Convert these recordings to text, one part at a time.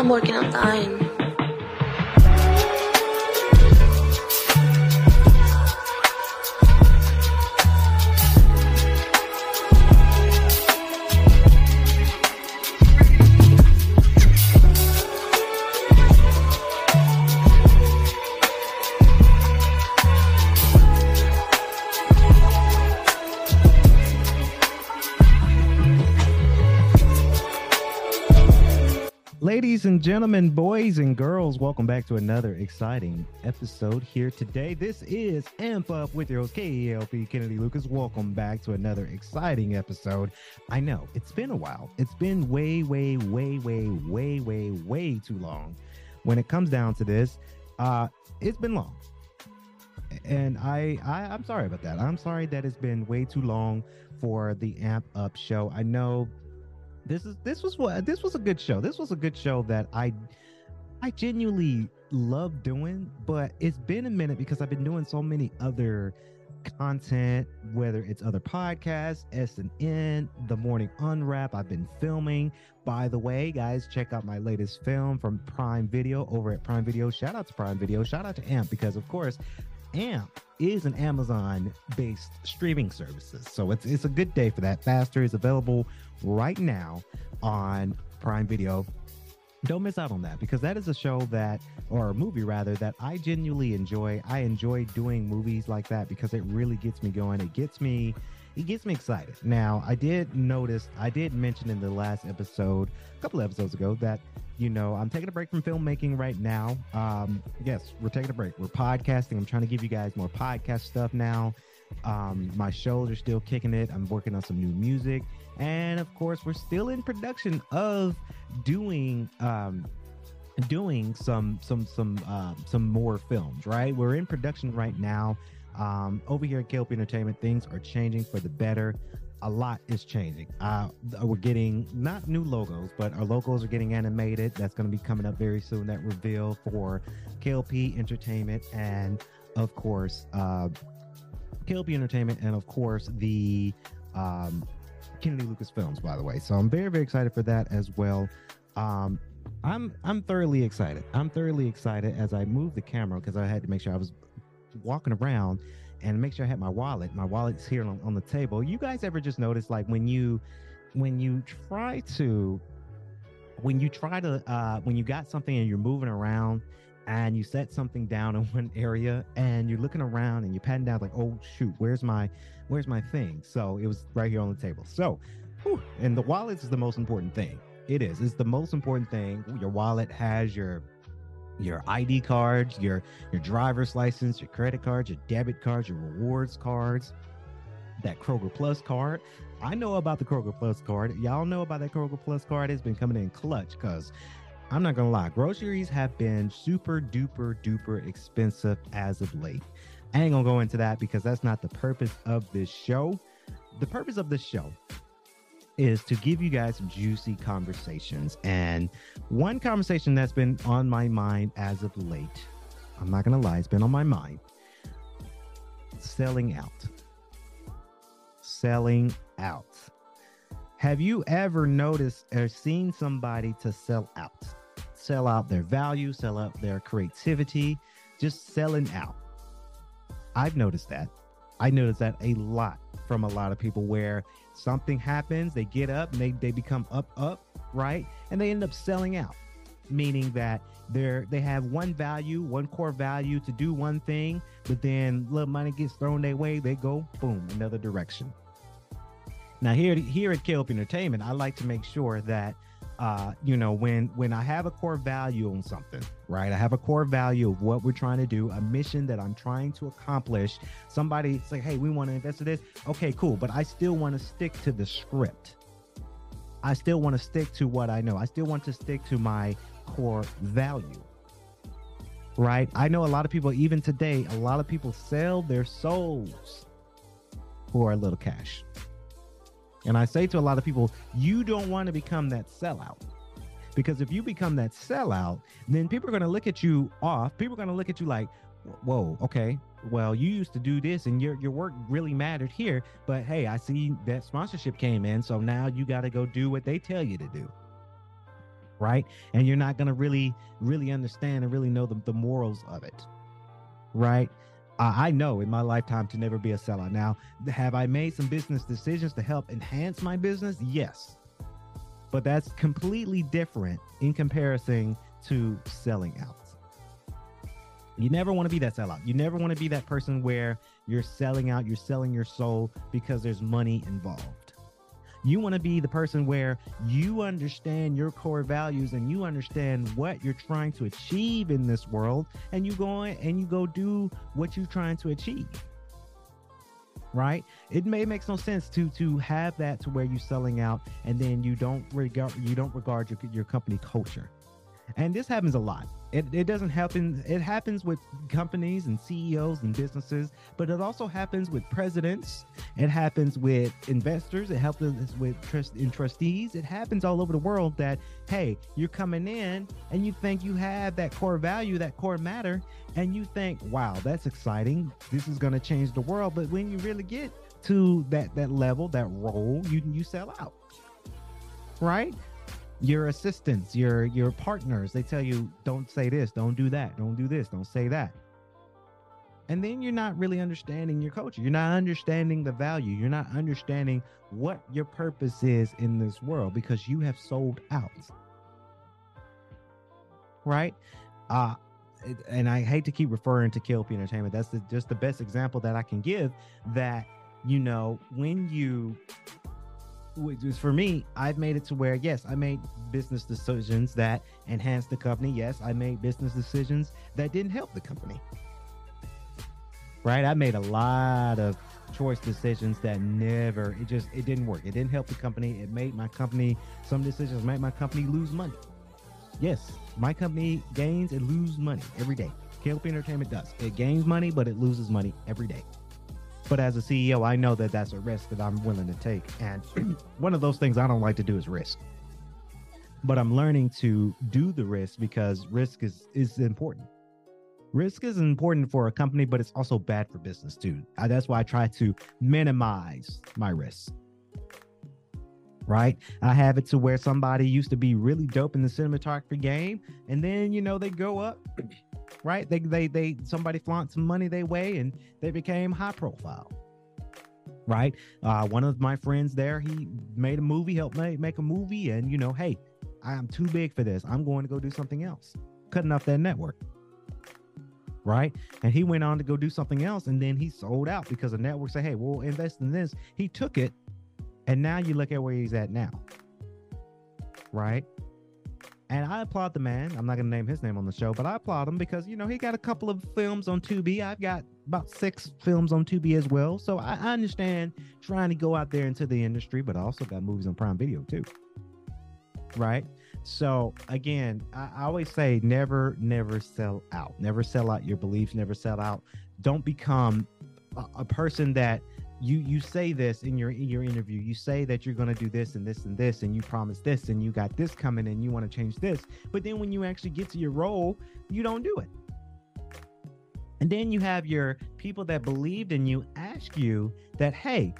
I'm working on dying. Ladies and gentlemen, boys and girls, welcome back to another exciting episode here today. This is Amp Up with your host, KLP Kennedy Lucas. Welcome back to another exciting episode. I know it's been a while. It's been way, way, way, way, way, way, way too long. When it comes down to this, uh, it's been long. And I, I I'm sorry about that. I'm sorry that it's been way too long for the Amp Up show. I know this is this was what this was a good show. This was a good show that I I genuinely love doing, but it's been a minute because I've been doing so many other content, whether it's other podcasts, S and N, The Morning Unwrap. I've been filming. By the way, guys, check out my latest film from Prime Video over at Prime Video. Shout out to Prime Video. Shout out to AMP because, of course, AMP is an Amazon based streaming services. So it's it's a good day for that. Faster is available right now on Prime Video. Don't miss out on that because that is a show that or a movie rather that I genuinely enjoy. I enjoy doing movies like that because it really gets me going. It gets me it gets me excited. Now, I did notice, I did mention in the last episode, a couple episodes ago, that you know, I'm taking a break from filmmaking right now. Um, yes, we're taking a break. We're podcasting. I'm trying to give you guys more podcast stuff now. Um, my shows are still kicking it. I'm working on some new music. And of course, we're still in production of doing um doing some some some uh, some more films, right? We're in production right now. Um, over here at KLP Entertainment, things are changing for the better a lot is changing. Uh, we're getting not new logos, but our logos are getting animated. That's going to be coming up very soon. That reveal for KLP Entertainment and, of course, uh, KLP Entertainment and, of course, the um, Kennedy Lucas Films. By the way, so I'm very very excited for that as well. Um, I'm I'm thoroughly excited. I'm thoroughly excited as I move the camera because I had to make sure I was walking around and make sure I had my wallet. My wallet's here on, on the table. You guys ever just notice like when you when you try to when you try to uh when you got something and you're moving around and you set something down in one area and you're looking around and you're patting down like oh shoot where's my where's my thing? So it was right here on the table. So whew, and the wallet is the most important thing. It is. It's the most important thing. Your wallet has your your ID cards, your your driver's license, your credit cards, your debit cards, your rewards cards, that Kroger Plus card. I know about the Kroger Plus card. Y'all know about that Kroger Plus card. It's been coming in clutch because I'm not gonna lie, groceries have been super duper duper expensive as of late. I ain't gonna go into that because that's not the purpose of this show. The purpose of this show is to give you guys juicy conversations. And one conversation that's been on my mind as of late, I'm not going to lie, it's been on my mind selling out. Selling out. Have you ever noticed or seen somebody to sell out? Sell out their value, sell out their creativity, just selling out. I've noticed that. I noticed that a lot from a lot of people where something happens, they get up and they, they become up, up, right? And they end up selling out, meaning that they're they have one value, one core value to do one thing, but then little money gets thrown their way, they go boom, another direction. Now here here at KLP Entertainment, I like to make sure that uh, you know, when when I have a core value on something, right? I have a core value of what we're trying to do, a mission that I'm trying to accomplish. Somebody say, "Hey, we want to invest in this." Okay, cool, but I still want to stick to the script. I still want to stick to what I know. I still want to stick to my core value. Right? I know a lot of people even today, a lot of people sell their souls for a little cash. And I say to a lot of people, you don't want to become that sellout. Because if you become that sellout, then people are going to look at you off. People are going to look at you like, whoa, okay, well, you used to do this and your, your work really mattered here. But hey, I see that sponsorship came in. So now you got to go do what they tell you to do. right? And you're not going to really, really understand and really know the, the morals of it, right? Uh, I know in my lifetime to never be a sellout. Now, have I made some business decisions to help enhance my business? Yes. But that's completely different in comparison to selling out. You never want to be that sellout. You never want to be that person where you're selling out, you're selling your soul because there's money involved. You want to be the person where you understand your core values and you understand what you're trying to achieve in this world and you go and you go do what you're trying to achieve. Right? It may make no sense to to have that to where you're selling out and then you don't regard you don't regard your, your company culture. And this happens a lot. It, it doesn't happen. It happens with companies and CEOs and businesses, but it also happens with presidents. It happens with investors. It happens with trust in trustees. It happens all over the world that, hey, you're coming in and you think you have that core value, that core matter, and you think, wow, that's exciting. This is going to change the world. But when you really get to that that level, that role, you you sell out. Right? Your assistants, your your partners, they tell you don't say this, don't do that, don't do this, don't say that. And then you're not really understanding your culture. You're not understanding the value. You're not understanding what your purpose is in this world because you have sold out. Right? Uh and I hate to keep referring to KLP Entertainment. That's the, just the best example that I can give that you know when you for me, I've made it to where yes, I made business decisions that enhanced the company. Yes, I made business decisions that didn't help the company. Right? I made a lot of choice decisions that never it just it didn't work. It didn't help the company. It made my company some decisions made my company lose money. Yes, my company gains and lose money every day. KLP Entertainment does. It gains money, but it loses money every day. But as a CEO, I know that that's a risk that I'm willing to take. And one of those things I don't like to do is risk. But I'm learning to do the risk because risk is is important. Risk is important for a company, but it's also bad for business too. I, that's why I try to minimize my risks. Right? I have it to where somebody used to be really dope in the cinematography game, and then you know they go up right? They they they somebody flaunt some money they way and they became high profile. Right. Uh, one of my friends there, he made a movie, helped make, make a movie, and you know, hey, I'm too big for this. I'm going to go do something else. Cutting off that network. Right. And he went on to go do something else. And then he sold out because the network said, Hey, we'll invest in this. He took it. And now you look at where he's at now. Right. And I applaud the man. I'm not going to name his name on the show, but I applaud him because, you know, he got a couple of films on Tubi. I've got about six films on Tubi as well. So I, I understand trying to go out there into the industry, but I also got movies on Prime Video too. Right. So again, I, I always say never, never sell out. Never sell out your beliefs. Never sell out. Don't become a, a person that you you say this in your in your interview. You say that you're going to do this and this and this and you promise this and you got this coming and you want to change this. But then when you actually get to your role you don't do it. And then you have your people that believed in you ask you that hey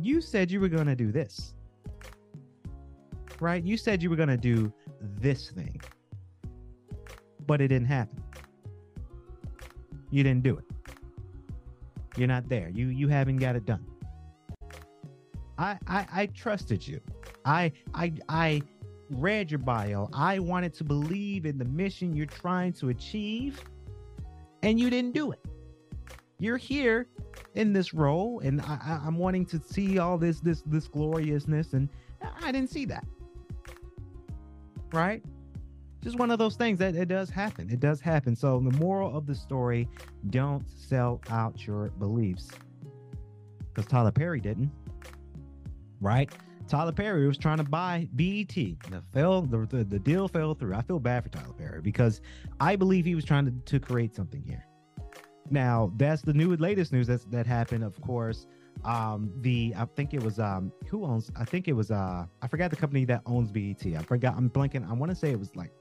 you said you were going to do this. Right? You said you were going to do this thing. But it didn't happen. You didn't do it you're not there. You you haven't got it done. I I, I trusted you. I I I read your bio. I wanted to believe in the mission you're trying to achieve, and you didn't do it. You're here in this role, and I, I, am wanting to see all this this this gloriousness, and I didn't see that. Right? Just one of those things that it does happen. It does happen. So the moral of the story: don't sell out your beliefs, because Tyler Perry didn't. Right? Tyler Perry was trying to buy BET. The fell the, the, the deal fell through. I feel bad for Tyler Perry because I believe he was trying to, to create something here. Now that's the new latest news that's that happened, of course um the i think it was um who owns i think it was uh i forgot the company that owns bet i forgot i'm blanking i want to say it was like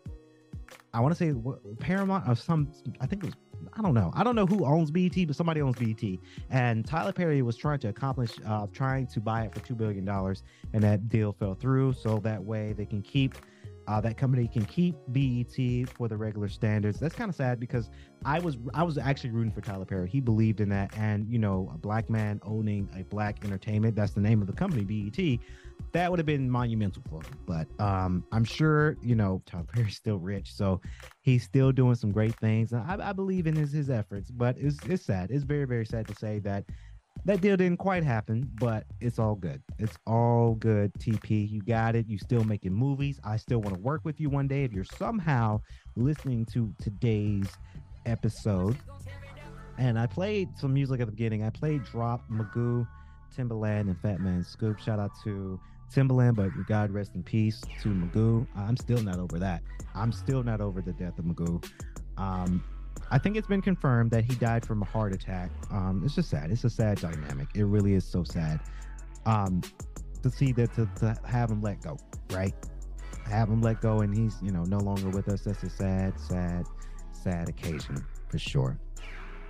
i want to say paramount or some i think it was i don't know. I don't know who owns bet but somebody owns bet and tyler perry was trying to accomplish uh trying to buy it for two billion dollars and that deal fell through so that way they can keep uh, that company can keep BET for the regular standards. That's kind of sad because I was I was actually rooting for Tyler Perry. He believed in that, and you know, a black man owning a black entertainment. That's the name of the company, BET. That would have been monumental for him. But um, I'm sure you know Tyler Perry's still rich, so he's still doing some great things. I, I believe in his his efforts, but it's it's sad. It's very very sad to say that that deal didn't quite happen, but it's all good. It's all good, TP. You got it. You still making movies. I still want to work with you one day. If you're somehow listening to today's episode, and I played some music at the beginning. I played Drop, Magoo, Timbaland, and Fatman Scoop. Shout out to Timbaland, but God rest in peace to Magoo. I'm still not over that. I'm still not over the death of Magoo. Um, I think it's been confirmed that he died from a heart attack. Um, it's just sad. It's a sad dynamic. It really is so sad. Um, to see that to, to have him let go, right? Have him let go, and he's you know no longer with us. That's a sad, sad, sad occasion for sure.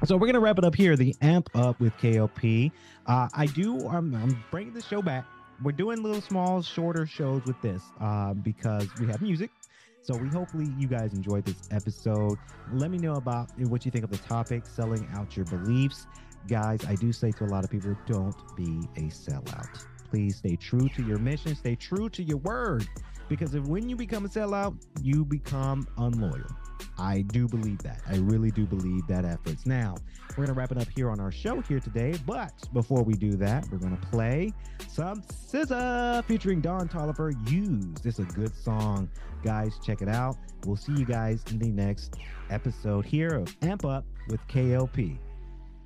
So we're gonna wrap it up here. The amp up with KLP. Uh, I do. I'm, I'm bringing the show back. We're doing little small, shorter shows with this uh, because we have music so we hopefully you guys enjoyed this episode. Let me know about what you think of the topic, selling out your beliefs. Guys, I do say to a lot of people, don't be a sellout. Please stay true to your mission, stay true to your word. Because if when you become a sellout, you become unloyal. I do believe that. I really do believe that efforts. Now, we're going to wrap it up here on our show here today. But before we do that, we're going to play some SZA featuring Don Toliver. Use. This is a good song. Guys, check it out. We'll see you guys in the next episode here of Amp Up with KLP.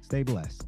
Stay blessed.